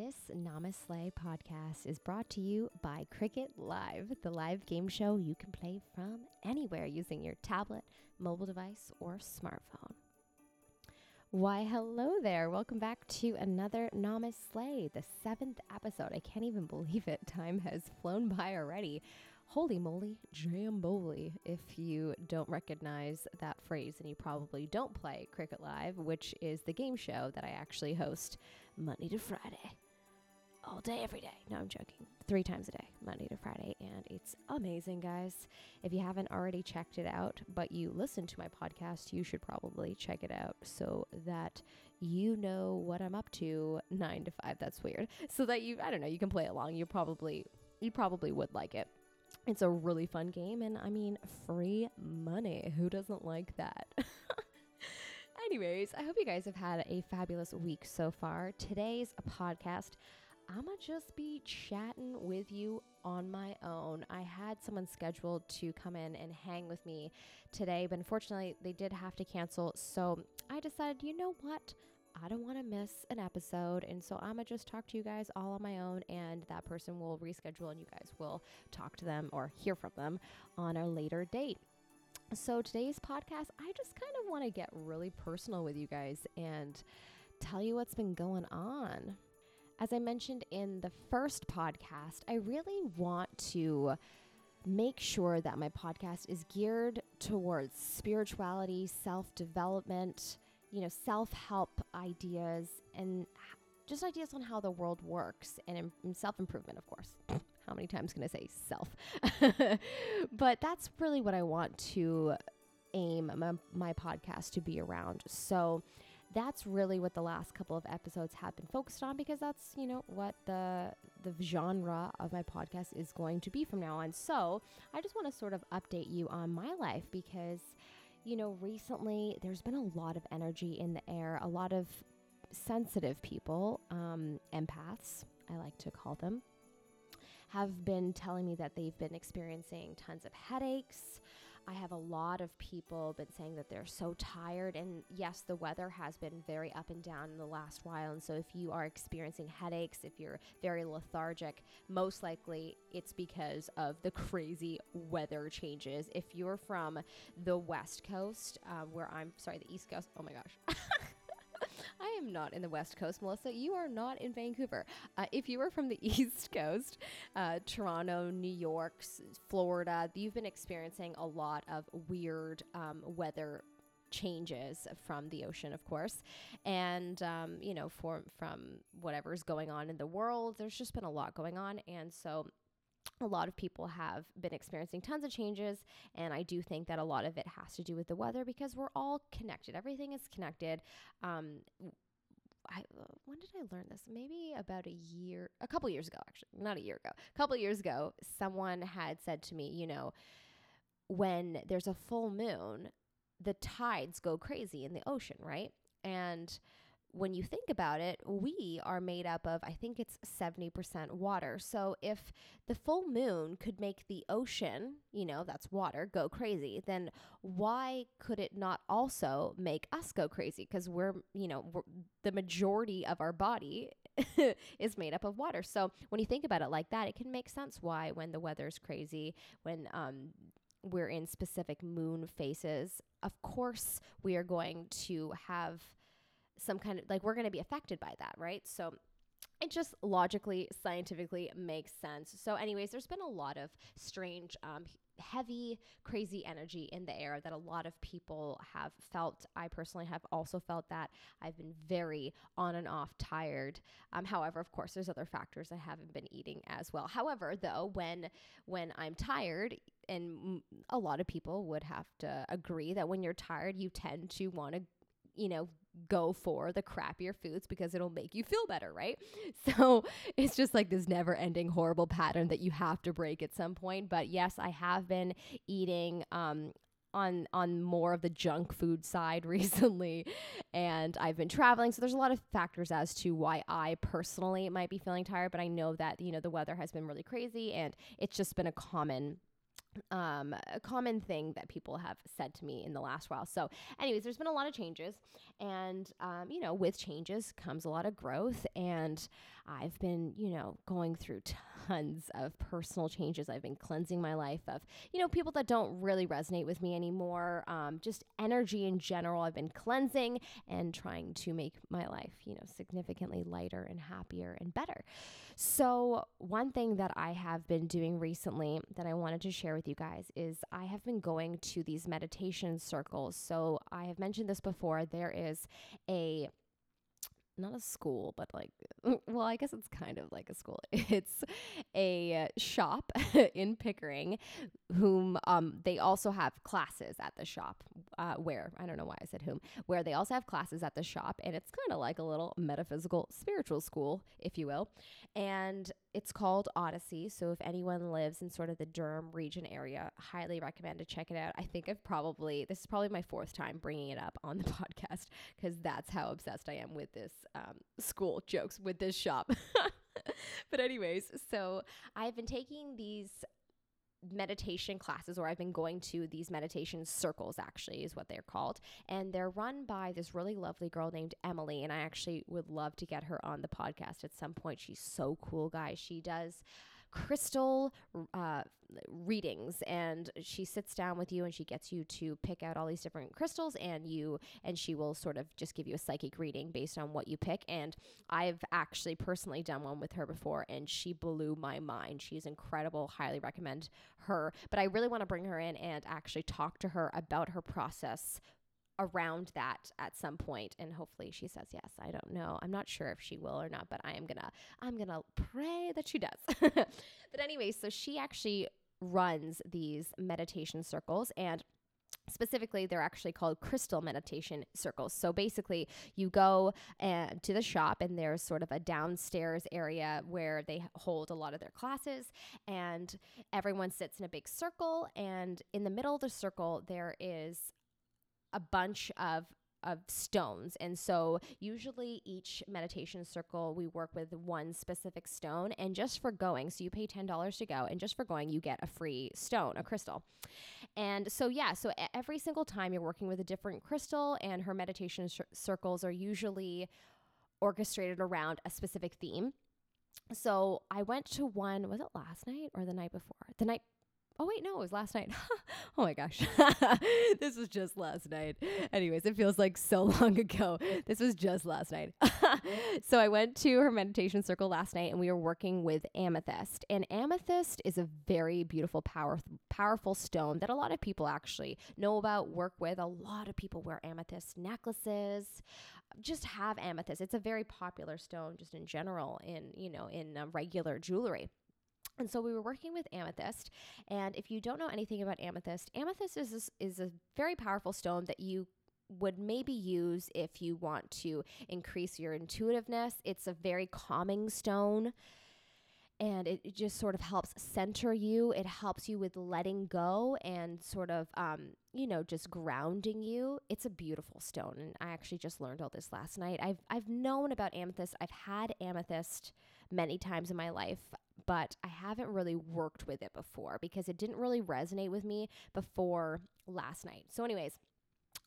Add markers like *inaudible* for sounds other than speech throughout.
This NamaSLAY podcast is brought to you by Cricket Live, the live game show you can play from anywhere using your tablet, mobile device, or smartphone. Why, hello there. Welcome back to another NamaSLAY, the seventh episode. I can't even believe it. Time has flown by already. Holy moly, jamboli, if you don't recognize that phrase, and you probably don't play Cricket Live, which is the game show that I actually host Monday to Friday. All day, every day. No, I'm joking. Three times a day, Monday to Friday. And it's amazing, guys. If you haven't already checked it out, but you listen to my podcast, you should probably check it out so that you know what I'm up to nine to five. That's weird. So that you, I don't know, you can play along. You probably, you probably would like it. It's a really fun game, and I mean, free money. Who doesn't like that? *laughs* Anyways, I hope you guys have had a fabulous week so far. Today's a podcast, I'm gonna just be chatting with you on my own. I had someone scheduled to come in and hang with me today, but unfortunately, they did have to cancel. So I decided, you know what? I don't want to miss an episode. And so I'm going to just talk to you guys all on my own, and that person will reschedule, and you guys will talk to them or hear from them on a later date. So today's podcast, I just kind of want to get really personal with you guys and tell you what's been going on. As I mentioned in the first podcast, I really want to make sure that my podcast is geared towards spirituality, self development, you know, self help ideas and just ideas on how the world works and, self improvement, of course. *laughs* how many times can I say self? *laughs* but that's really what I want to aim my, my podcast to be around. So, that's really what the last couple of episodes have been focused on because that's you know what the the genre of my podcast is going to be from now on so i just want to sort of update you on my life because you know, recently there's been a lot of energy in the air, a lot of sensitive people, um, empaths, I like to call them, have been telling me that they've been experiencing tons of headaches. I have a lot of people been saying that they're so tired. And yes, the weather has been very up and down in the last while. And so if you are experiencing headaches, if you're very lethargic, most likely it's because of the *laughs* crazy weather changes. If you're from the West Coast, uh, where I'm sorry, the East Coast, oh my gosh. *laughs* I am not in the West Coast, Melissa. You are not in Vancouver. Uh, if you are from the *laughs* East Coast, uh, Toronto, New York, Florida, you've been experiencing a lot of weird um, weather changes from the ocean, of course, and um, you know, for, from whatever's going on in the world. There's just been a lot going on, and so a lot of people have been experiencing tons of changes and i do think that a lot of it has to do with the weather because we're all connected everything is connected um, I, when did I learn this? Maybe about a year, a couple years ago, actually, not a year ago. A couple years ago, someone had said to me, you know, when there's a full moon, the tides go crazy in the ocean, right? And when you think about it, we are made up of, I think it's 70% water. So if the full moon could make the ocean, you know, that's water, go crazy, then why could it not also make us go crazy? Because we're, you know, we're, the majority of our body *laughs* is made up of water. So when you think about it like that, it can make sense why when the weather's crazy, when, um, we're in specific moon phases, of course, we are going to have some kind of like we're going to be affected by that, right? So it just logically, scientifically makes sense. So, anyways, there's been a lot of strange, um, heavy, crazy energy in the air that a lot of people have felt. I personally have also felt that. I've been very on and off tired. Um, however, of course, there's other factors I haven't been eating as well. However, though, when when I'm tired, and a lot of people would have to agree that when you're tired, you tend to want to you know, go for the crappier foods because it'll make you feel better, right? *laughs* So it's just like this never ending horrible pattern that you have to break at some point. But yes, I have been eating um, on on more of the junk food side *laughs* recently and I've been traveling so there's a lot of factors as to why I personally might be feeling tired but I know that you know the weather has been really crazy and it's just been a common um, a common thing that people have said to me in the last while. So, anyways, there's been a lot of changes, and um, you know, with changes comes a lot of growth. And I've been, you know, going through tons of personal changes. I've been cleansing my life of, you know, people that don't really resonate with me anymore. Um, just energy in general. I've been cleansing and trying to make my life, you know, significantly lighter and happier and better. So, one thing that I have been doing recently that I wanted to share with you guys is I have been going to these meditation circles. So, I have mentioned this before. There is a not a school, but like, *laughs* well, I guess it's kind of like a school. *laughs* It's a shop *laughs* in Pickering, whom um, they also have classes at the shop. Uh, where I don't know why I said whom, where they also have classes at the shop, and it's kind of like a little metaphysical spiritual school, if you will. And it's called Odyssey. So if anyone lives in sort of the Durham region area, highly recommend to check it out. I think I've probably this is probably my fourth time bringing it up on the *laughs* podcast because that's how obsessed I am with this um, school jokes with this shop. *laughs* but anyways, so I've been taking these meditation classes or I've been going to these meditation circles actually is what they're called. And they're run by this really lovely girl named Emily and I actually would love to get her on the podcast at some point. She's so cool guys. She does crystal uh, readings and she sits down with you and she gets you to pick out all these different crystals and you and she will sort of just give you a psychic reading based on what you pick and I've actually personally done one with her before and she blew my mind. She's incredible. Highly recommend her. But I really want to bring her in and actually talk to her about her process around that at some point and hopefully she says yes. I don't know. I'm not sure if she will or not but i am gonna i'm gonna pray that she does. *laughs* But anyway so she actually runs these meditation circles and specifically they're actually called crystal meditation circles. So basically you go uh, to the shop and there's sort of a downstairs area where they hold a lot of their classes and everyone sits in a big circle and in the middle of the circle there is a bunch of of stones. And so usually each meditation circle we work with one specific stone and just for going, so you pay $10 to go and just for going you get a free stone, a crystal. And so yeah, so every single time you're working with a different crystal and her meditation sh- circles are usually orchestrated around a specific theme. So I went to one, was it last night or the night before? The night Oh wait, no, it was last night. *laughs* oh my gosh. *laughs* this was just last night. Anyways, it feels like so *laughs* long ago. This was just last night. so I went to her meditation circle last night and we were working with amethyst. And amethyst is a very beautiful power powerful stone that a lot of people actually know about, work with. A lot of people wear amethyst necklaces. Just have amethyst. It's a very popular stone just in general in, you know, in uh, regular jewelry. And so we were working with amethyst. And if you don't know anything about amethyst, amethyst is, is a very powerful stone that you would maybe use if you want to increase your intuitiveness. It's a very calming stone and it, it, just sort of helps center you. It helps you with letting go and sort of, um, you know, just grounding you. It's a beautiful stone, and I actually just learned all this last night. I've I've known about amethyst. I've had amethyst many times in my life but I haven't really worked with it before because it didn't really resonate with me before last night. So, anyways,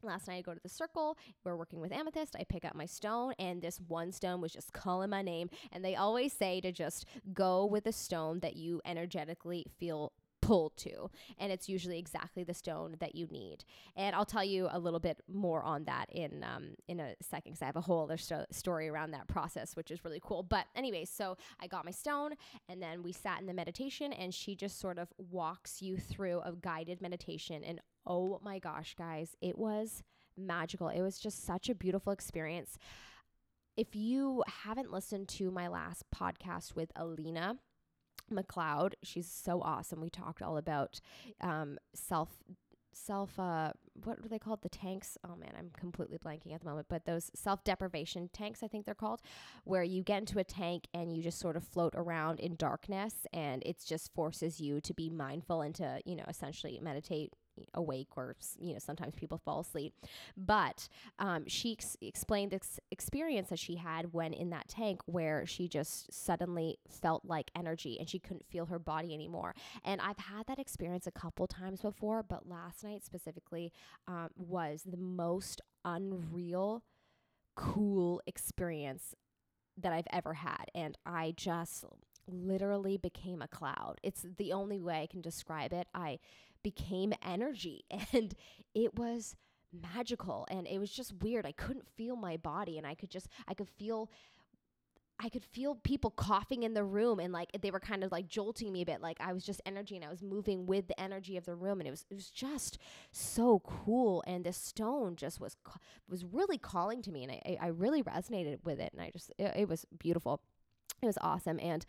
Last night I go to the circle, we're working with amethyst, I pick up my stone and this one stone was just calling my name. And they always say to just go with a stone that you energetically feel pulled to and it's usually exactly the stone that you need. And i'll tell you a little bit more on that in um, in a second because i have a whole other sto- story around that process which is really cool. But anyway so i got my stone and then we sat in the meditation and she just sort of walks you through a guided meditation. And oh my gosh guys it was magical. It was just such a beautiful experience. If you haven't listened to my last podcast with alina McLeod. She's so awesome. We talked all about um, self self uh what do they called the tanks oh man i'm completely blanking at the moment but those self deprivation tanks i think they're called where you get into a tank and you just sort of float around in darkness and it just forces you to be mindful and to you know essentially meditate awake or you know sometimes people fall asleep but um, she ex- explained this experience that she had when in that tank where she just suddenly felt like energy and she couldn't feel her body anymore and i've had that experience a couple times before but last night specifically um, was the most unreal cool experience that i've ever had and i just literally became a cloud. It's the only way I can describe it. I became energy *laughs* and it was magical and it was just weird. I couldn't feel my body and I could just I could feel I could feel people coughing in the room and like they were kind of like jolting me a bit like I was just energy and I was moving with the energy of the room and it was it was just so cool and this stone just was was really calling to me and I I really resonated with it and I just it, it was beautiful. It was awesome. And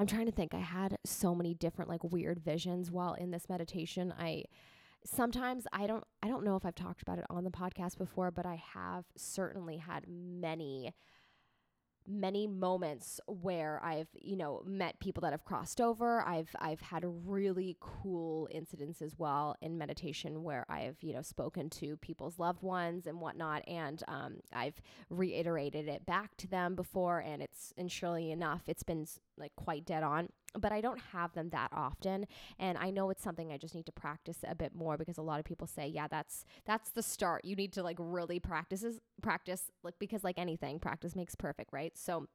I'm trying to think, I had so many different like weird visions while in this meditation. I sometimes I don't I don't know if I've talked about it on the podcast before, but I have certainly had many many moments where I've, you know, met people that have crossed over. I've I've had really cool incidents as well in meditation where I've, you know, spoken to people's loved ones and whatnot, and um, I've reiterated it back to them before, and it's and surely enough, it's been like quite dead on but I don't have them that often and I know it's something I just need to practice a bit more because a lot of people say yeah that's that's the start. You need to like really practice practice like because like anything practice makes perfect right? So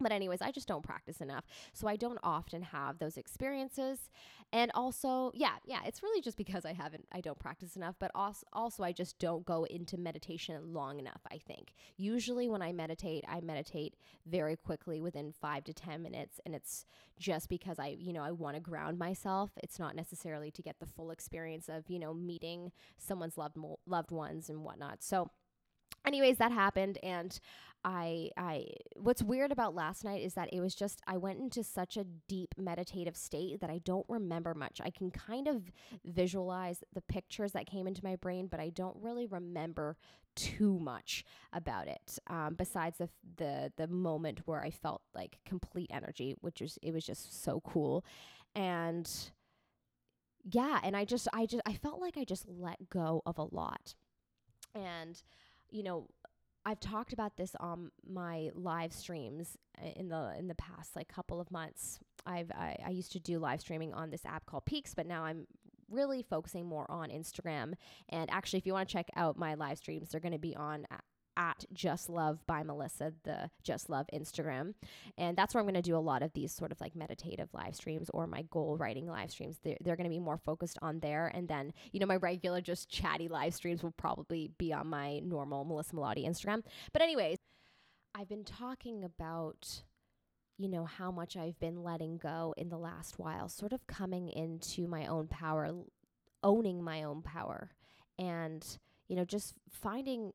but anyways i just don't practice enough. So i don't often have those experiences. And also yeah yeah it's really just because i haven't i don't practice enough but also, also i just don't go into meditation long enough i think. Usually when i meditate i meditate very quickly within five to ten minutes and it's just because i you know i want to ground myself. It's not necessarily to get the full experience of you know meeting someone's loved loved ones and whatnot. So anyways that happened and I I what's weird about last night is that it was just I went into such a deep meditative state that I don't remember much. I can kind of visualize the pictures that came into my brain, but I don't really remember too much about it. Um, besides the the the moment where I felt like complete energy, which was it was just so cool, and yeah, and I just I just I felt like I just let go of a lot, and you know I've talked about this on my live streams uh, in the in the past like couple of months. I've I, I used to do live streaming on this app called Peaks, but now I'm really focusing more on Instagram. And actually, if you want to check out my live streams, they're going to be on at Just Love by Melissa, the Just Love Instagram. And that's where I'm going to do a lot of these sort of like meditative live streams or my goal writing live streams. They're, they're going to be more focused on there. And then, you know, my regular just chatty live streams will probably be on my normal Melissa Melotti Instagram. But, anyways, I've been talking about you know, how much I've been letting go in the last while, sort of coming into my own power, owning my own power, and, you know, just finding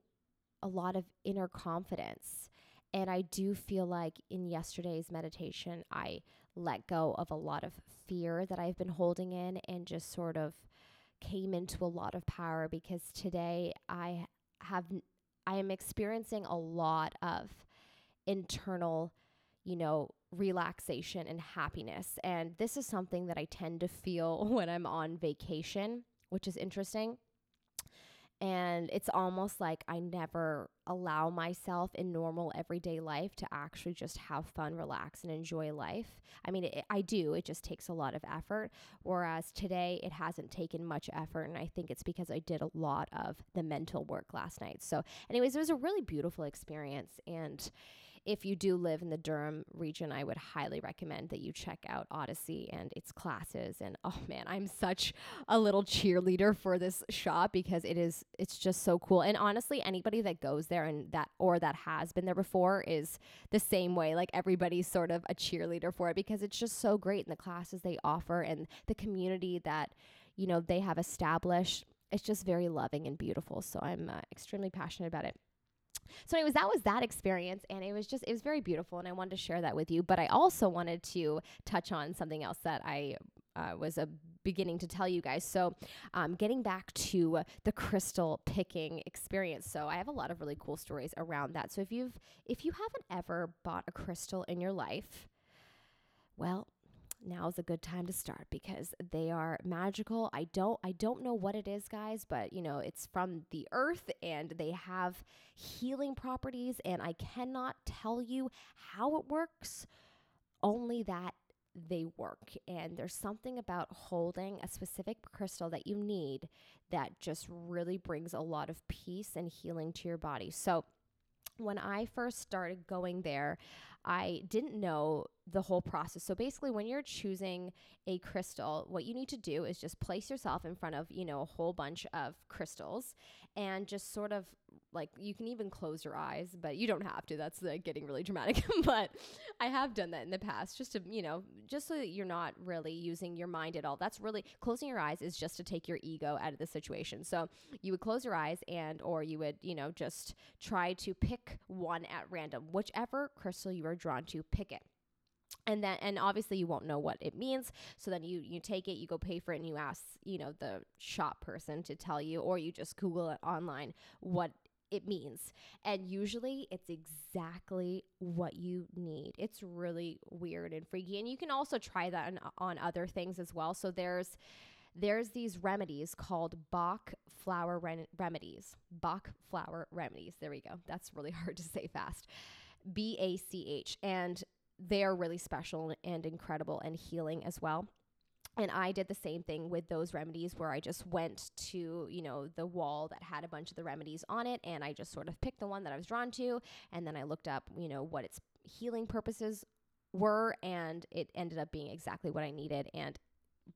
a lot of inner confidence. And I do feel like in yesterday's meditation, I let go of a lot of fear that I've been holding in and just sort of came into a lot of power because today I have I am experiencing a lot of internal, you know, relaxation and happiness. And this is something that I tend to feel *laughs* when I'm on vacation, which is interesting and it's almost like I never allow myself in normal everyday life to actually just have fun, relax, and enjoy life. I mean, it, I do, it just takes a lot of effort. Whereas today, it hasn't taken much effort. And I think it's because I did a lot of the mental work last night. So, anyways, it was a really beautiful experience. And if you do live in the Durham region, I would highly recommend that you check out Odyssey and its classes. And oh man, I'm such a little cheerleader for this shop because it is it's just so cool. And honestly, anybody that goes there and that or that has been there before is the same way. Like everybody's sort of a cheerleader for it because it's just so great in the classes they offer and the community that you know they have established. It's just very loving and beautiful. So I'm uh, extremely passionate about it. So, anyways, that was that experience, and it was just it was very beautiful, and I wanted to share that with you. But I also wanted to touch on something else that I uh, was a beginning to tell you guys. So, um, getting back to the crystal picking experience. So, I have a lot of really cool stories around that. So, if you've if you haven't ever bought a crystal in your life, well, now is a good time to start because they are magical. I don't I don't know what it is, guys, but you know, it's from the earth and they have healing properties and I cannot tell you how it works, only that they work. And there's something about holding a specific crystal that you need that just really brings a lot of peace and healing to your body. So, when I first started going there, I didn't know the whole process. So basically, when you're choosing a crystal, what you need to do is just place yourself in front of, you know, a whole bunch of crystals and just sort of like you can even close your eyes, but you don't have to. That's like getting really dramatic. *laughs* but I have done that in the past just to, you know, just so that you're not really using your mind at all. That's really closing your eyes is just to take your ego out of the situation. So you would close your eyes and, or you would, you know, just try to pick one at random, whichever crystal you are drawn to, pick it and then and obviously you won't know what it means so then you you take it you go pay for it and you ask you know the shop person to tell you or you just google it online what it means and usually it's exactly what you need it's really weird and freaky and you can also try that on, on other things as well so there's there's these remedies called Bach flower remedies. Bach flower remedies. There we go. That's really *laughs* hard to say fast. B A C H. And they are really special and incredible and healing as well. And I did the same thing with those remedies where I just went to, you know, the wall that had a bunch of the remedies on it and I just sort of picked the one that I was drawn to and then I looked up, you know, what its healing purposes were and it ended up being exactly what I needed and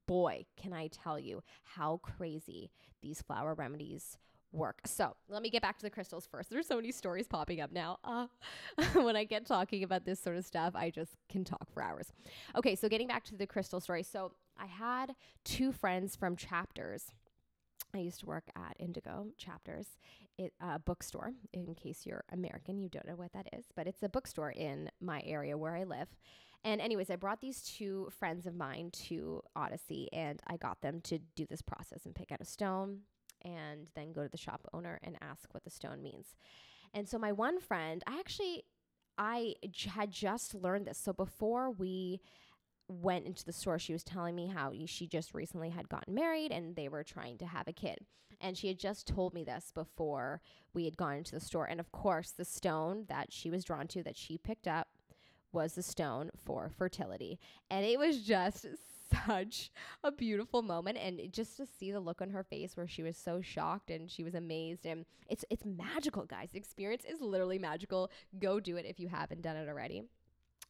boy, can I tell you how crazy these flower remedies work. So let me get back to the crystals first. There's so many stories popping up now. Uh, *laughs* when I get talking about this sort of stuff, I just can talk for hours. Okay, so getting back to the crystal story. So I had two friends from chapters. I used to work at Indigo Chapters, a uh, bookstore. In case you're American, you don't know what that is, but it's a bookstore in my area where I live. And, anyways, I brought these two friends of mine to Odyssey and I got them to do this process and pick out a stone, and then go to the shop owner and ask what the stone means. And so my one friend, I actually I j- had just learned this. So before we went into the store, she was telling me how she just recently had gotten married and they were trying to have a kid. And she had just told me this before we had gone into the store. And of course, the stone that she was drawn to that she picked up was the stone for fertility. And it was just such *laughs* a beautiful moment and just to see the look on her face where she was so shocked and she was amazed and it's it's magical guys. The experience is literally magical. Go do it if you haven't done it already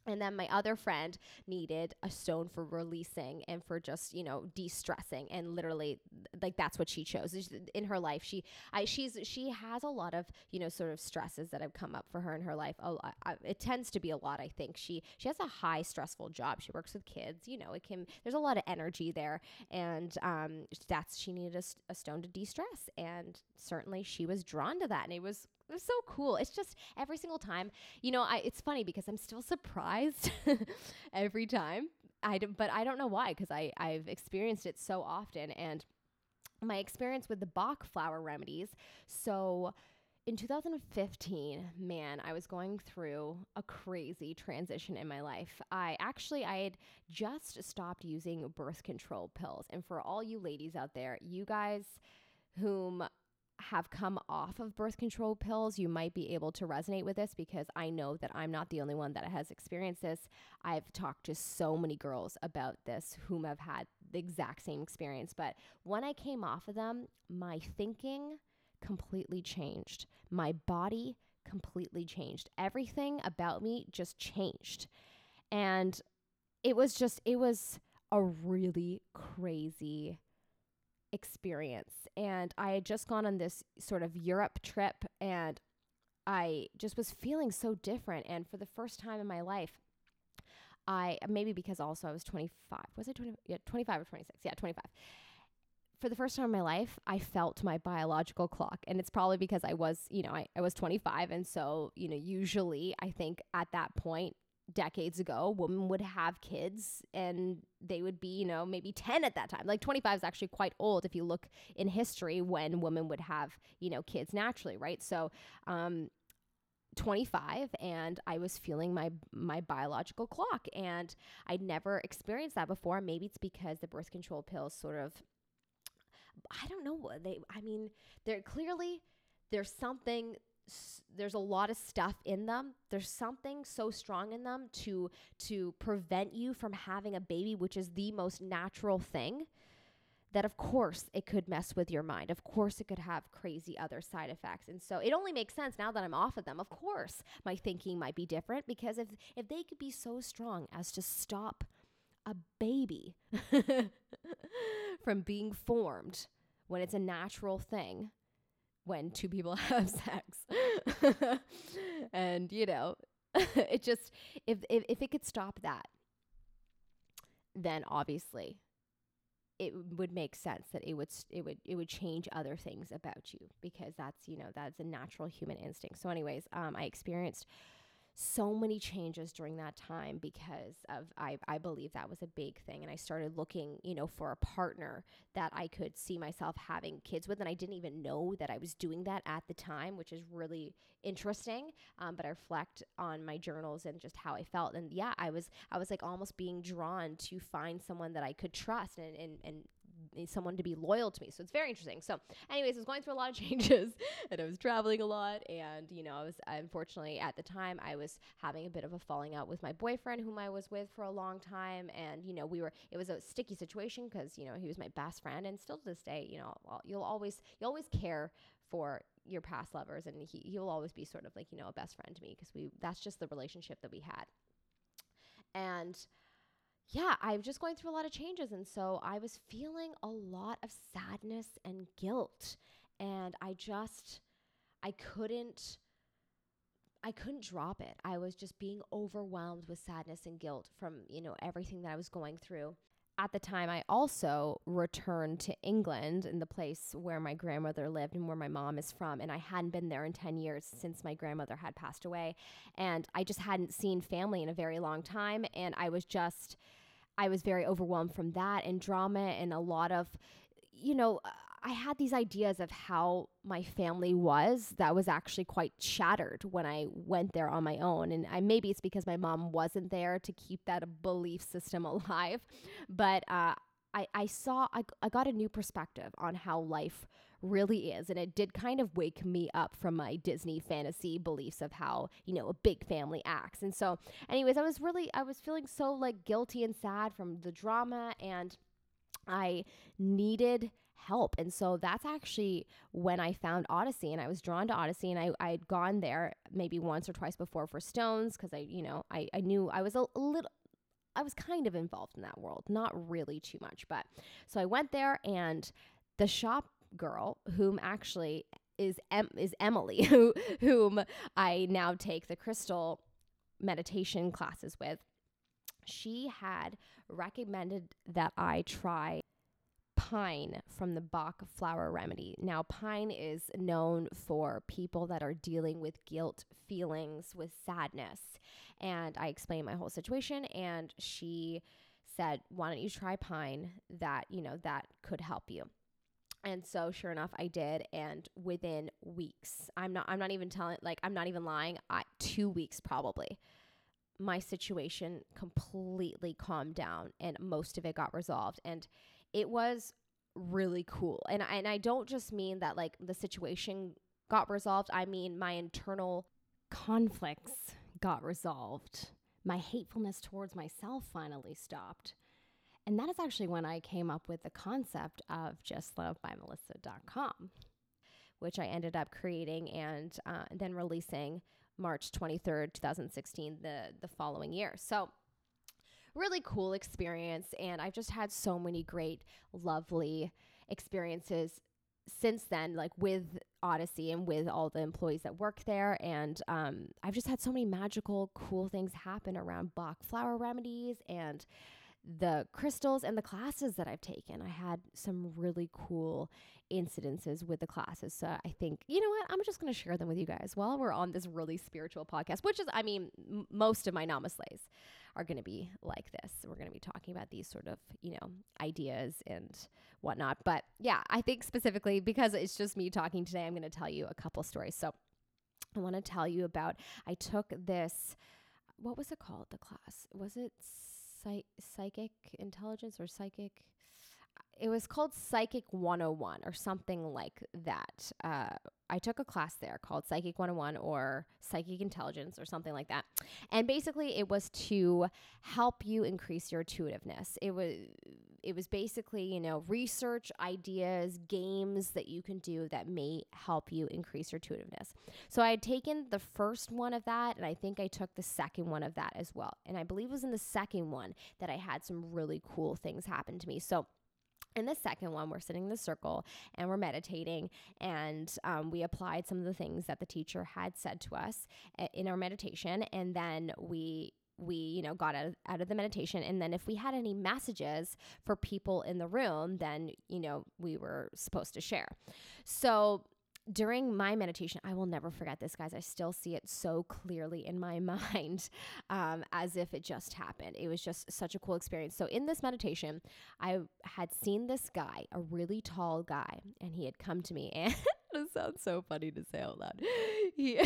and then my other friend needed a stone for releasing and for just you know de-stressing. And literally like that's what she chose. In her life she i she's she has a lot of you know sort of stresses that have come up for her in her life. Oh it tends to be a lot i think. She she has a high stressful job. She works with kids. You know it can there's a lot of energy there. And um that's she needed a, a stone to de-stress. And certainly she was drawn to that. And it was it was so cool. It's just every single time, you know, I it's funny because I'm still *laughs* surprised every time. I d- but I don't know why because I I've experienced it so often and my experience with the Bach flower remedies. So in 2015, man, I was going through a crazy transition in my life. I actually I had just stopped using birth control pills. And for all you ladies out there, you guys whom have come off of birth control pills, you might be able to resonate with this because I know that I'm not the only one that has experienced this. I've talked to so many girls about this whom have had the exact same experience. But when I came off of them, my thinking completely changed. My body completely changed. Everything about me just changed. And it was just, it was a really crazy experience. And I had just gone on this sort of Europe trip and I just was feeling so different. And for the first time in my life, I maybe because also I was 25. Was I 20? Yeah, 25 or 26. Yeah, 25. For the first time in my life, I felt my biological clock. And it's probably because I was, you know, I, I was 25. And so, you know, usually I think at that point, decades ago, women would have kids and they would be, you know, maybe 10 at that time. Like 25 is actually quite old if you look in history when women would have, you know, kids naturally, right? So, um, 25 and I was feeling my my biological clock and I'd never experienced that before. Maybe it's because the birth control pills sort of I don't know what they I mean, they're clearly there's something there's a lot of stuff in them. There's something so strong in them to to prevent you from having a baby, which is the most natural thing that of course it could mess with your mind. Of course it could have crazy other side effects. And so it only makes sense now that I'm off of them. Of course, my thinking might be different because if if they could be so strong as to stop a baby *laughs* from being formed when it's a natural thing when two people *laughs* have sex. *laughs* and you know, *laughs* it just if, if if it could stop that then obviously it would make sense that it would it would it would change other things about you because that's you know that's a natural human instinct. So, anyways, um, I experienced so many changes during that time because of I, I believe that was a big thing and i started looking you know for a partner that i could see myself having kids with and i didn't even know that i was doing that at the time which is really interesting um, but i reflect on my journals and just how i felt and yeah i was i was like almost being drawn to find someone that i could trust and and, and someone to be loyal to me. So it's very interesting. So, anyways, I was going through a lot of *laughs* changes and I was traveling a lot. And, you know, I was unfortunately at the time, I was having a bit of a falling out with my boyfriend, whom I was with for a long time. And, you know, we were, it was a sticky situation because, you know, he was my best friend. And still to this day, you know, you'll always, you always care for your past lovers and he, he'll always be sort of like, you know, a best friend to me because we, that's just the relationship that we had. And, yeah, I'm just going through a lot of changes. And so I was feeling a lot of sadness and guilt. And I just, I couldn't. I couldn't drop it. I was just being overwhelmed with sadness and guilt from, you know, everything that I was going through. At the time, I also returned to England in the place where my grandmother lived and where my mom is from. And I hadn't been there in 10 years since my grandmother had passed away. And I just hadn't seen family in a very long time. And I was just, I was very overwhelmed from that and drama and a lot of, you know, I had these ideas of how my family was that was actually quite shattered when I went there on my own. And I, maybe it's because my mom wasn't there to keep that belief system *laughs* alive. But uh, I, I saw, I, I got a new perspective on how life really is. And it did kind of wake me up from my Disney fantasy beliefs of how, you know, a big family acts. And so, anyways, I was really, I was feeling so like guilty and sad from the drama and I needed help. And so that's actually when I found Odyssey and I was drawn to Odyssey and I, I had gone there maybe once or twice before for stones because I, you know, I, I knew I was a, a little, I was kind of involved in that world, not really too much. But so I went there and the shop girl, whom actually is em- is Emily, *laughs* who whom I now take the crystal meditation classes with. She had recommended that I try pine from the Bach flower remedy. Now, pine is known for people that are dealing with guilt feelings, with sadness. And I explained my whole situation, and she said, Why don't you try pine? That, you know, that could help you. And so sure enough I did and within weeks I'm not I'm not even telling like I'm not even lying I, 2 weeks probably my situation completely calmed down and most of it got resolved and it was really cool. And I, and I don't just mean that like the situation got resolved. I mean my internal conflicts got resolved. My hatefulness towards myself finally stopped. And that is actually when I came up with the concept of justlovebymelissa.com, which I ended up creating and uh, then releasing March 23rd, 2016, the, the following year. So, really cool experience. And I've just had so many great, lovely experiences since then, like with Odyssey and with all the employees that work there. And um, I've just had so many magical, cool things happen around Bach flower remedies and the crystals and the classes that I've taken. I had some really cool incidences with the classes. So I think, you know what? I'm just going to share them with you guys while we're on this really spiritual podcast, which is, I mean, m- most of my namaslays are going to be like this. We're going to be talking about these sort of, you know, ideas and whatnot. But yeah, I think specifically because it's just me talking today, I'm going to tell you a couple stories. So I want to tell you about. I took this, what was it called? The class was it psych- psychic intelligence or psychic? It was called Psychic 101 or something like that. Uh, I took a class there called Psychic 101 or Psychic Intelligence or something like that. And basically it was to help you increase your intuitiveness. It was it was basically, you know, research ideas, games that you can do that may help you increase your intuitiveness. So I had taken the first one of that, and I think I took the second one of that as well. And I believe it was in the second one that I had some really cool things happen to me. So in the second one, we're sitting in the circle and we're meditating, and um, we applied some of the things that the teacher had said to us eh, in our meditation, and then we we you know got out of, out of the meditation. And then if we had any messages for people in the room then you know we were supposed to share. So during my meditation, I will never forget this, guys. I still see it so clearly in my *laughs* mind um, as if it just happened. It was just such a cool experience. So, in this meditation, I had seen this guy, a really tall guy, and he had come to me *laughs* and it sounds so funny to say out loud. He,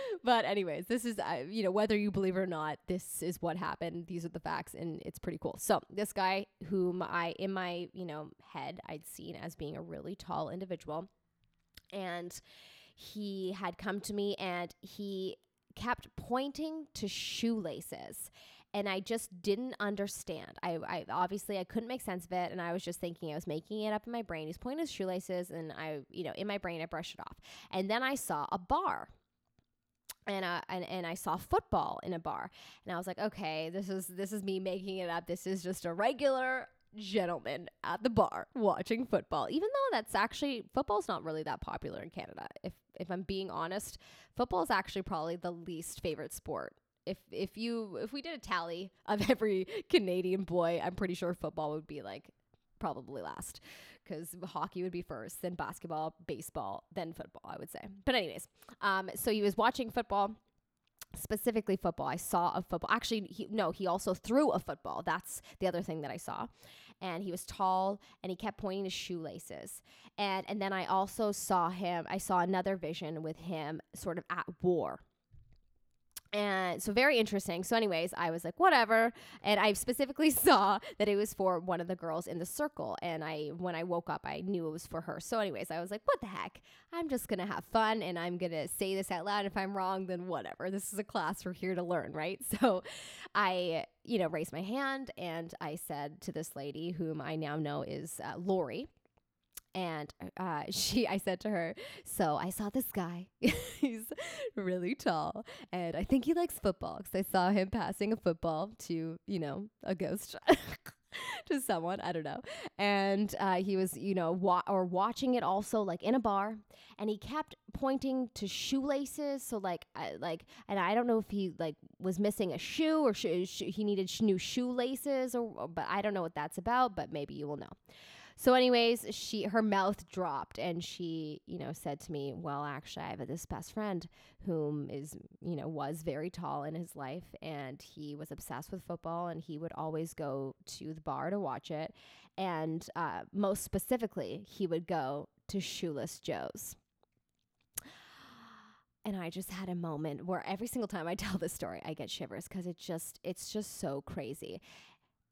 *laughs* but anyways, this is uh, you know whether you believe it or not, this is what happened. These are the facts, and it's pretty cool. So this guy, whom I in my you know head I'd seen as being a really tall individual, and he had come to me and he kept pointing to shoelaces and I just didn't understand. I, I obviously I couldn't make sense of it, and I was just thinking I was making it up in my brain. He's pointing his shoelaces, and I, you know, in my brain I brushed it off, and then I saw a bar. And, uh, and and I saw football in a bar, and I was like, okay, this is this is me making it up. This is just a regular gentleman at the bar watching football. Even though that's actually football's not really that popular in Canada. If if I'm being honest, football is actually probably the least favorite sport if if you if we did a tally of *laughs* every Canadian boy, I'm pretty sure football would be like probably last because hockey would be first, then basketball, baseball, then football. I would say. But anyways, um, so he was watching football specifically football. I saw a football. Actually, he, no, he also threw a football. That's the other thing that I saw. And he was tall and he kept pointing to shoelaces. And and then I also saw him, I saw another vision with him sort of at war and so very interesting. So, anyways, I was like, whatever. And I specifically *laughs* saw that it was for one of the girls in the circle. And I, when I woke up, I knew it was for her. So, anyways, I was like, what the heck? I'm just gonna have fun and I'm gonna say this out loud. If I'm wrong, then whatever. This is a class. We're here to learn, right? *laughs* So, I, you know, raised my hand and I said to this lady, whom I now know is uh, Lori and uh, *laughs* she i said to her so i saw this guy. *laughs* He's really tall and i think he likes football because i saw him passing a football to you know a ghost *laughs* to someone i don't know. And uh, he was you know wa- or watching it also like in a bar and he kept pointing to shoelaces so like I, like and i don't know if he like was missing a shoe or sh- sh- he needed sh- new shoelaces or, or but i don't know what that's about but maybe you will know so, anyways, she her mouth dropped and she, you know, said to me, "Well, actually, I have this best friend whom is, you know, was very tall in his life, and he was obsessed with football, and he would always go to the bar to watch it, and uh, most specifically, he would go to Shoeless Joe's." and I just had a moment where every single time I *laughs* tell this story, I get shivers because it just it's just so crazy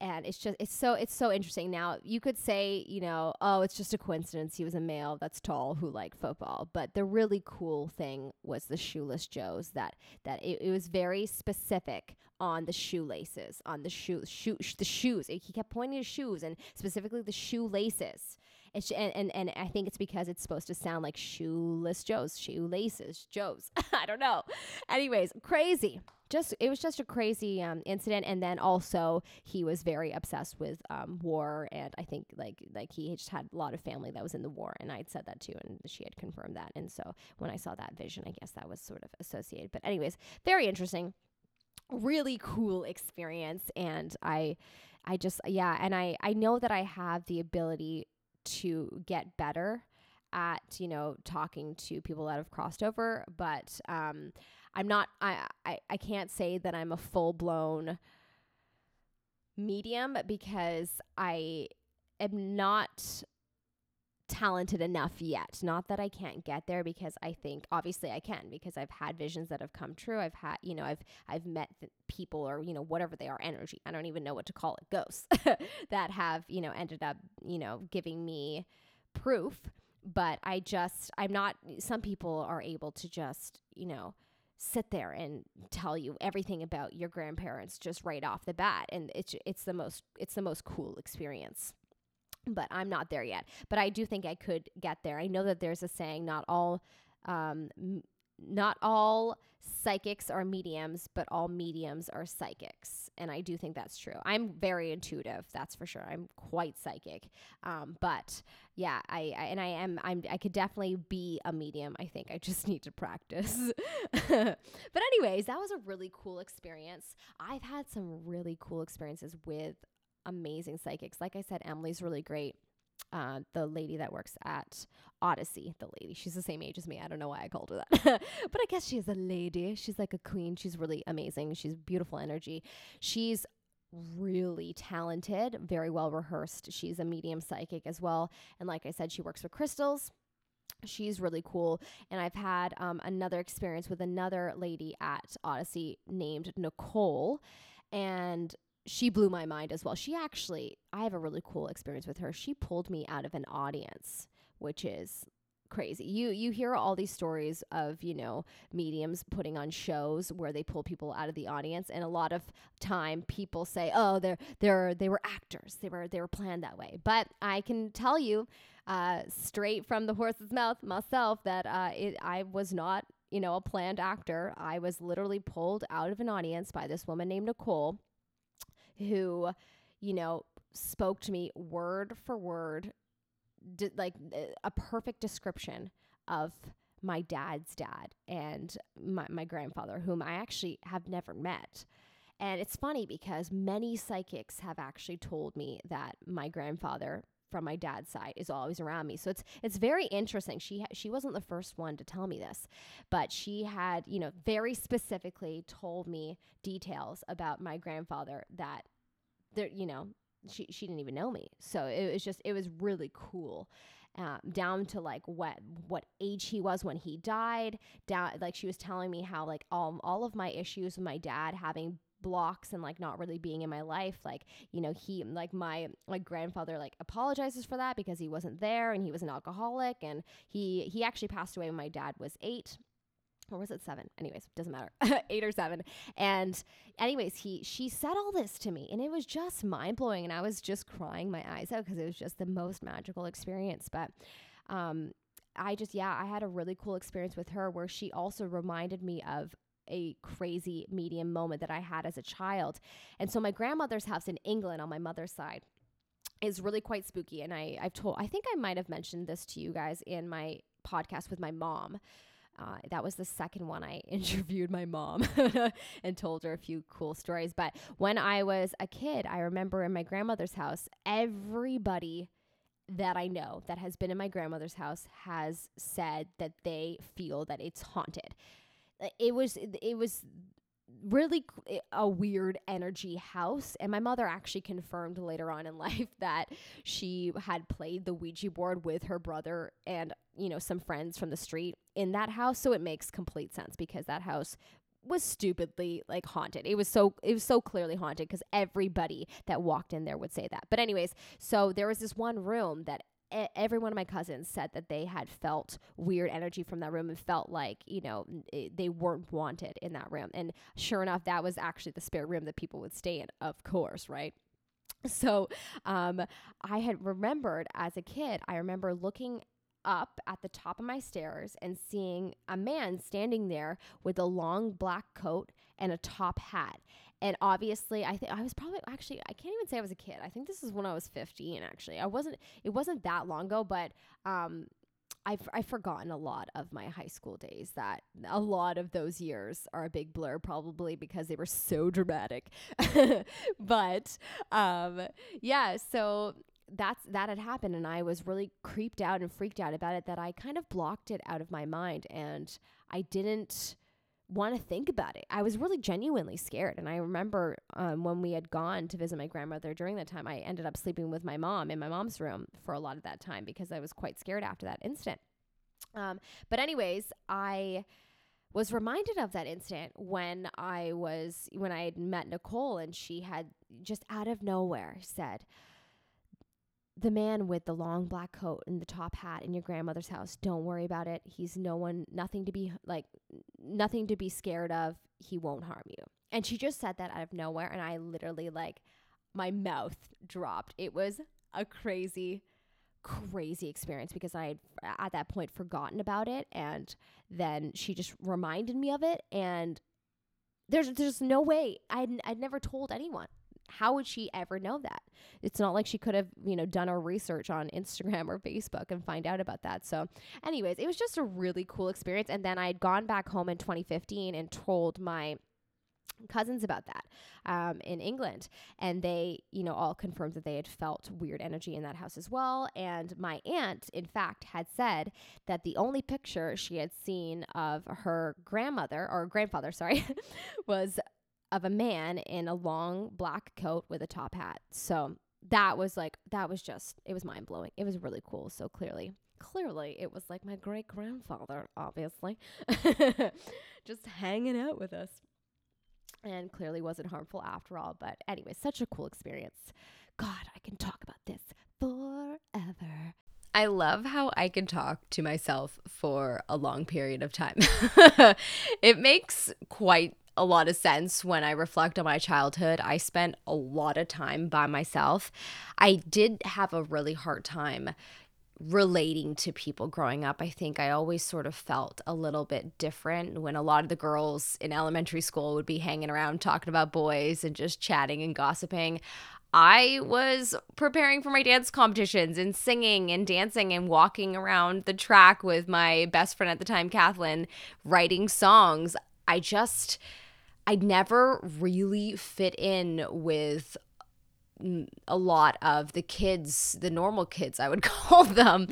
and it's just it's so it's so interesting now you could say you know oh it's just a coincidence he was a male that's tall who liked football but the really cool thing was the shoeless joes that that it, it was very specific on the shoelaces on the shoe, shoe sh- the shoes he kept pointing to shoes and specifically the shoelaces and, and, and I think it's because it's supposed to sound like shoeless Joes, shoelaces, Joes. *laughs* I don't know. Anyways, crazy. Just it was just a crazy um, incident, and then also he was very obsessed with um, war, and I think like like he just had a lot of family that was in the war, and I'd said that too, and she had confirmed that, and so when I saw that vision, I guess that was sort of associated. But anyways, very interesting, really cool experience, and I I just yeah, and I I know that I have the ability to get better at you know talking to people that have crossed over but um i'm not i i, I can't say that i'm a full blown medium because i am not talented enough yet. Not that I can't get there because I think obviously I can because I've had visions that have come true. I've had, you know, I've I've met people or, you know, whatever they are, energy. I don't even know what to call it, ghosts *laughs* that have, you know, ended up, you know, giving me proof, but I just I'm not some people are able to just, you know, sit there and tell you everything about your grandparents just right off the bat and it's it's the most it's the most cool experience but I'm not there yet. But I do think I could get there. I know that there's a saying not all um, not all psychics are mediums, but all mediums are psychics. And I do think that's true. I'm very intuitive, that's for sure. I'm quite psychic. Um, but yeah, I, I, and I am I'm I could definitely be a medium. I think I just *laughs* need to practice. *laughs* but anyways, that was a really cool experience. I've had some really cool experiences with amazing psychics. Like I said, Emily's really great. Uh, the lady that works at Odyssey, the lady, she's the same age as me. I don't know why I called her that, *laughs* but I guess she is a lady. She's like a queen. She's really amazing. She's beautiful energy. She's really talented, very well rehearsed. She's a medium psychic as well. And like I said, she works with crystals. She's really cool. And I've had um, another experience with another lady at Odyssey named Nicole. And she blew my mind as well. She actually, I have a really cool experience with her. She pulled me out of an audience, which is crazy. You you hear all these stories of, you know, mediums putting on shows where they pull people out of the audience and a lot of time people say, "Oh, they're they're they were actors. They were they were planned that way." But I can tell you uh, straight from the horse's mouth myself that uh, it, I was not you know, a planned actor. I was literally pulled out of an audience by this woman named Nicole who, you know, spoke to me word for word, did like uh, a perfect description of my dad's dad and my, my grandfather, whom I actually have never met. And it's funny because many psychics have actually told me that my grandfather from my dad's side is always around me. So it's it's very interesting. She she wasn't the first one to tell me this, but she had, you know, very specifically told me details about my grandfather that there, you know, she she didn't even know me. So it was just it was really cool. Um, down to like what what age he was when he died down like she was telling me how like all, all of my issues with my dad having blocks and like not really being in my life like you know he like my my grandfather like apologizes for that because he wasn't there and he was an alcoholic and he he actually passed away when my dad was 8 or was it seven? Anyways, doesn't matter. *laughs* Eight or seven. And anyways, he she said all this to me and it was just mind blowing and I was just crying my eyes out because it was just the most magical experience. But um I just yeah, I had a really cool experience with her where she also reminded me of a crazy medium moment that I had as a child. And so my grandmother's house in England on my mother's side is really quite spooky. And I, I've told, I think I might have mentioned this to you guys in my podcast with my mom. Uh, that was the second one I *laughs* interviewed my mom *laughs* and told her a few cool stories. But when I was a kid, I remember in my grandmother's house, everybody that I know that has been in my grandmother's house has said that they feel that it's haunted Uh, it was it was really eh, a weird energy house and my mother actually confirmed later on in *laughs* life that she had played the Ouija board with her brother and you know some friends from the street in that house so it makes complete sense because that house was stupidly like haunted. It was so it was so clearly haunted because everybody that walked in there would say that. But anyways, so there was this one room that every one of my cousins said that they had felt weird energy from that room and felt like you know they weren't wanted in that room. And sure enough that was actually the spare room that people would stay in of course right? So um, i had remembered as a kid i remember looking up at the top of my stairs and seeing a man standing there with a long black coat and a top hat and obviously i think i was probably actually i can't even say i was a kid. I think this is when i was 15 actually. I wasn't it wasn't that long ago but um I've, I've forgotten a lot of my high school days that a lot of those years are a big blur probably because they were so dramatic. *laughs* But um yeah so that's that had happened and I was really creeped out and freaked out about it that I kind of blocked it out of my mind and I didn't want to think about it. I was really genuinely scared. And I remember um, when we had gone to visit my grandmother during that time, I ended up sleeping with my mom in my mom's room for a lot of that time because I was quite scared after that incident. Um, but, anyways, I was reminded of that incident when I was when I had met Nicole and she had just out of nowhere said, the man with the long black coat and the top hat in your grandmother's house don't worry about it. He's no one nothing to be like nothing to be scared of. He won't harm you. And she just said that out of nowhere and i literally like my mouth dropped. It was a crazy crazy experience because i had at that point forgotten about it and then she just reminded me of it and there's there's no way. I'd, I'd never told anyone how would she ever know that? It's not like she could have, you know, done her research on Instagram or Facebook and find out about that. So, anyways, it was just a really cool experience. And then I had gone back home in 2015 and told my cousins about that um, in England. And they, you know, all confirmed that they had felt weird energy in that house as well. And my aunt, in fact, had said that the only picture she had seen of her grandmother or grandfather, sorry, *laughs* was of a man in a long black coat with a top hat. So that was like that was just it was mind blowing. It was really cool. So clearly, clearly it was like my great grandfather, obviously, *laughs* just hanging out with us. And clearly wasn't harmful after all. But anyway, such a cool experience. God, I can talk about this forever. I love how I can talk to myself for a long period of time. *laughs* it makes quite a lot of sense when I reflect on my childhood. I spent a lot of time by myself. I did have a really hard time relating to people growing up. I think I always sort of felt a little bit different when a lot of the girls in elementary school would be hanging around talking about boys and just chatting and gossiping. I was preparing for my dance competitions and singing and dancing and walking around the track with my best friend at the time, Kathleen, writing songs. I just I never really fit in with a lot of the kids, the normal kids, I would *laughs* call them.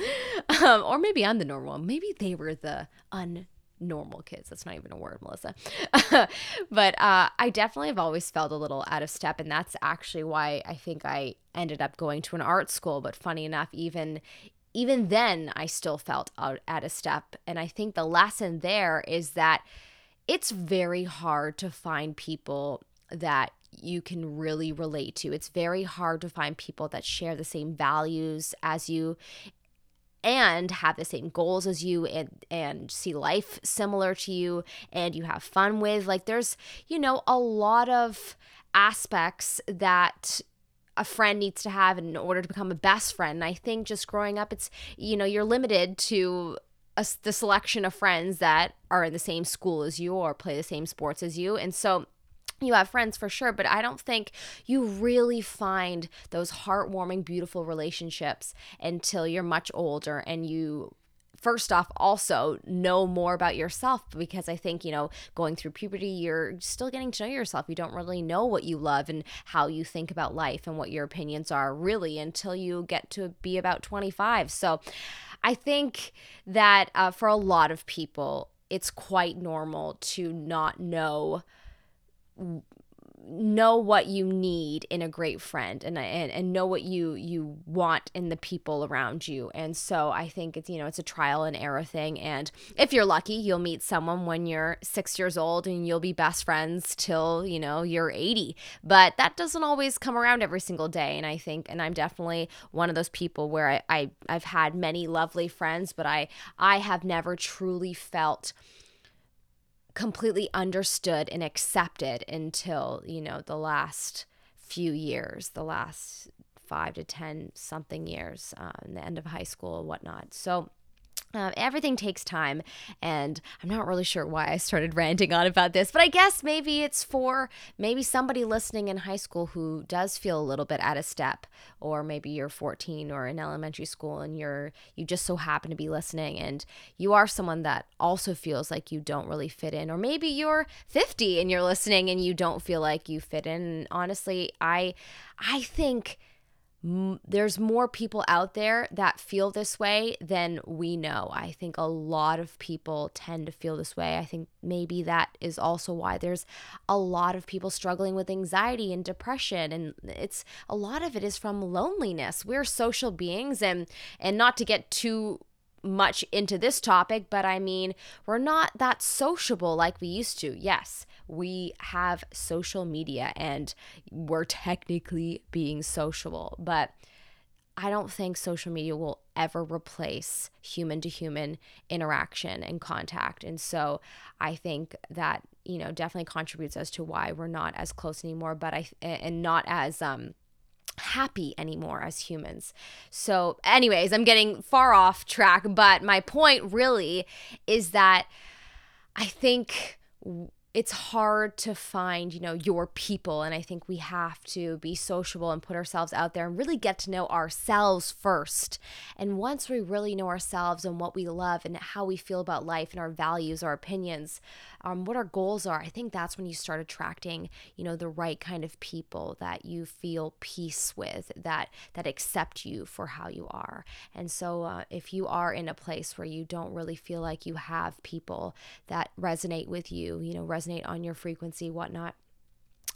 Um, or maybe I'm the normal. Maybe they were the unnormal kids. That's not even a word, Melissa. *laughs* but uh, I definitely have always felt a little out of step. And that's actually why I think I ended up going to an art school. But funny enough, even even then, I still felt out, out of step. And I think the lesson there is that it's very hard to find people that you can really relate to. It's very hard to find people that share the same values as you and have the same goals as you and and see life similar to you and you have fun with. Like there's, you know, a lot of aspects that a friend needs to have in order to become a best friend. And I think just growing up it's you know, you're limited to a, the selection of friends that are in the same school as you or play the same sports as you. And so you have friends for sure, but I don't think you really find those heartwarming, beautiful relationships until you're much older and you first off also know more about yourself because I think, you know, going through puberty, you're still getting to know yourself. You don't really know what you love and how you think about life and what your opinions are really until you get to be about 25. So I think that uh, for a lot of people, it's quite normal to not know know what you need in a great friend and, and and know what you you want in the people around you. And so i think it's you know it's a trial and error thing. And if you're lucky you'll meet someone when you're six years old and you'll be best friends till you know you're 80 but that doesn't always come around every single day. And i think and i'm definitely one of those people where i, I i've had many lovely friends but i i have never truly felt completely understood and accepted until, you know, the last few years, the last five to 10 something years, uh, the end of high school and whatnot. So, um, everything takes time, and I'm not really sure why I started ranting on about this, but I guess maybe it's for maybe somebody listening in high school who does feel a little bit out of step, or maybe you're 14 or in elementary school and you're you just so happen to be listening, and you are someone that also feels like you don't really fit in, or maybe you're 50 and you're listening and you don't feel like you fit in. Honestly, I I think there's more people out there that feel this way than we know. I think a lot of people tend to feel this way. I think maybe that is also why there's a lot of people struggling with anxiety and depression and it's a lot of it is from loneliness. We're social beings and and not to get too much into this topic, but I mean, we're not that sociable like we used to. Yes, we have social media and we're technically being sociable, but I don't think social media will ever replace human to human interaction and contact. And so I think that, you know, definitely contributes as to why we're not as close anymore, but I, and not as, um, happy anymore as humans. So, anyways, I'm getting far off track, but my point really is that I think it's hard to find, you know, your people. And I think we have to be sociable and put ourselves out there and really get to know ourselves first. And once we really know ourselves and what we love and how we feel about life and our values, our opinions, um, what our goals are, I think that's when you start attracting, you know, the right kind of people that you feel peace with, that that accept you for how you are. And so, uh, if you are in a place where you don't really feel like you have people that resonate with you, you know, resonate resonate on your frequency, whatnot.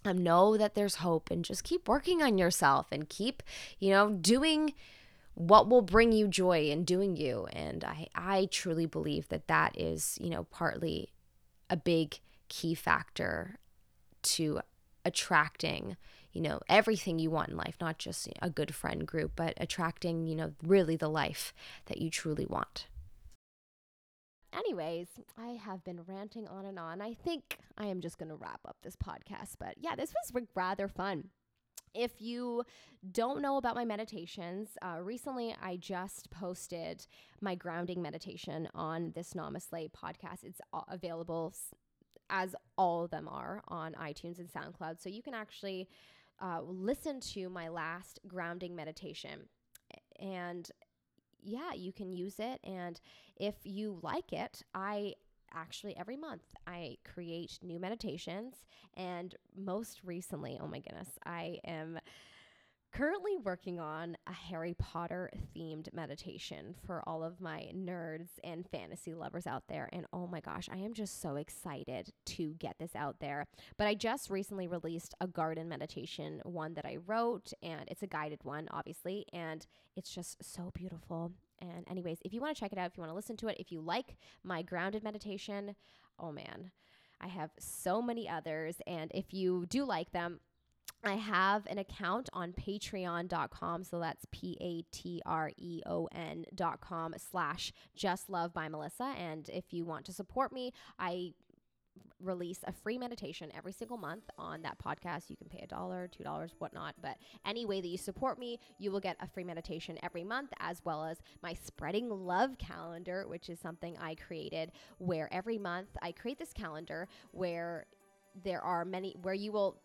Um, know that there's hope and just keep working on yourself and keep, you know, doing what will bring you joy in doing you. And I, I truly believe that that is, you know, partly a big key factor to attracting you know everything you want in life not just a good friend group but attracting you know really the life that you truly want anyways, I have been ranting on and on. I think I am just going to wrap up this podcast. But yeah, this was rather fun. If you don't know about my meditations, uh, recently I just posted my grounding meditation on this NamaSLAY podcast. It's available as all of them are on iTunes and SoundCloud. So you can actually uh, listen to my last grounding meditation. And yeah, you can use it. And if you like it, I actually every month I create new meditations. And most recently, oh my goodness, I am currently working on a Harry Potter themed meditation for all of my nerds and fantasy lovers out there. And oh my gosh, I am just so excited to get this out there. But I just recently released a garden meditation, one that I wrote, and it's a guided one, obviously, and it's just so beautiful. And, anyways, if you want to check it out, if you want to listen to it, if you like my grounded meditation, oh man, I have so many others. And if you do like them, I have an account on patreon.com. So that's P A T R E O N.com slash just love by Melissa. And if you want to support me, I release a free meditation every single month on that podcast. You can pay a dollar, two dollars, whatnot. But any way that you support me, you will get a free meditation every month, as well as my spreading love calendar, which is something I created where every month I create this calendar where there are many where you will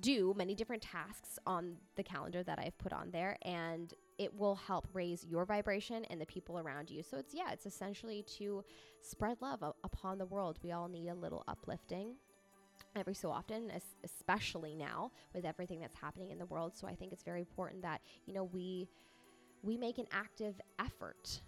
do many different tasks on the calendar that I've put on there and it will help raise your vibration and the people around you. So it's yeah, it's essentially to spread love upon the world. We all need a little uplifting every so often, especially now with everything that's happening in the world. So I think it's very important that, you know, we we make an active effort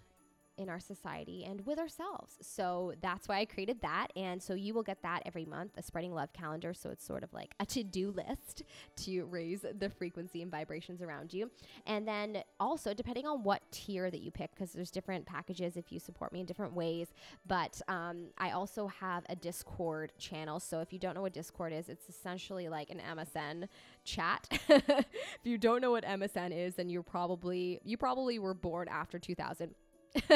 in our society and with ourselves. So that's why I created that. And so you will get that every month, a spreading love calendar. So it's sort of like a to do list to raise the frequency and vibrations around you. And then also, depending on what tier that you pick, because there's different packages if you support me in different ways. But um, I also have a Discord channel. So if you don't know what Discord is, it's essentially like an MSN chat. *laughs* if you don't know what MSN is, then you're probably, you probably were born after 2000 *laughs*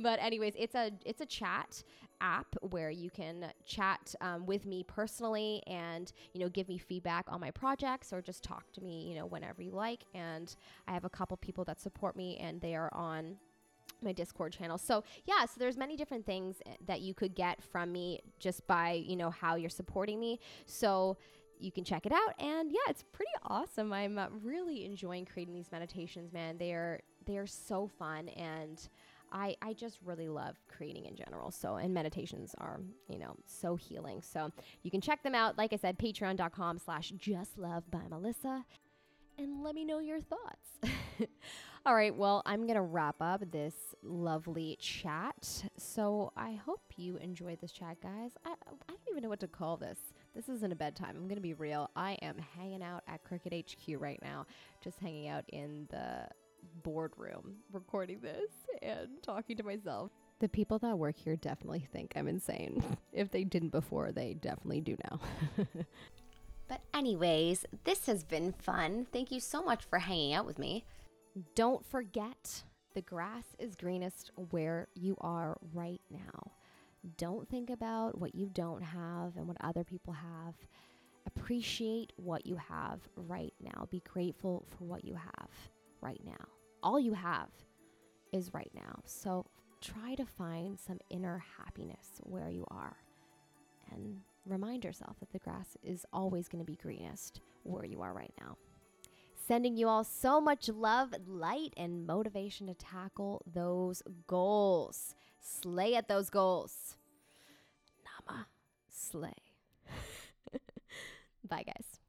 but anyways, it's a it's a chat app where you can chat um, with me personally and you know give me feedback on my projects or just talk to me you know whenever you like. And I have a couple people that support me and they are on my discord channel. So yeah so there's many different things eh, that you could get from me just by you know how you're supporting me. So you can check it out. And yeah it's pretty awesome. I'm uh, really enjoying creating these meditations man. They are they are so fun and I, I just really love creating in general. So, and meditations are, you know, so healing. So you can check them out. Like I said, patreon.com slash just love by Melissa. and let me know your thoughts. *laughs* All right, well, I'm going to wrap up this lovely chat. So I hope you enjoyed this chat, guys. I, I don't even know what to call this. This isn't a bedtime. I'm going to be real. I am hanging out at Cricket HQ right now, just hanging out in the boardroom, recording this and talking to myself. The people that work here definitely think I'm insane. *laughs* if they didn't before, they definitely do now. *laughs* but, anyways, this has been fun. Thank you so much for hanging out with me. Don't forget the grass is greenest where you are right now. Don't think about what you don't have and what other people have. Appreciate what you have right now. Be grateful for what you have right now. All you have is right now. So try to find some inner happiness where you are and remind yourself that the grass is always going to be greenest where you are right now. Sending you all so much love, light, and motivation to tackle those goals. Slay at those goals. Nama slay. *laughs* Bye, guys.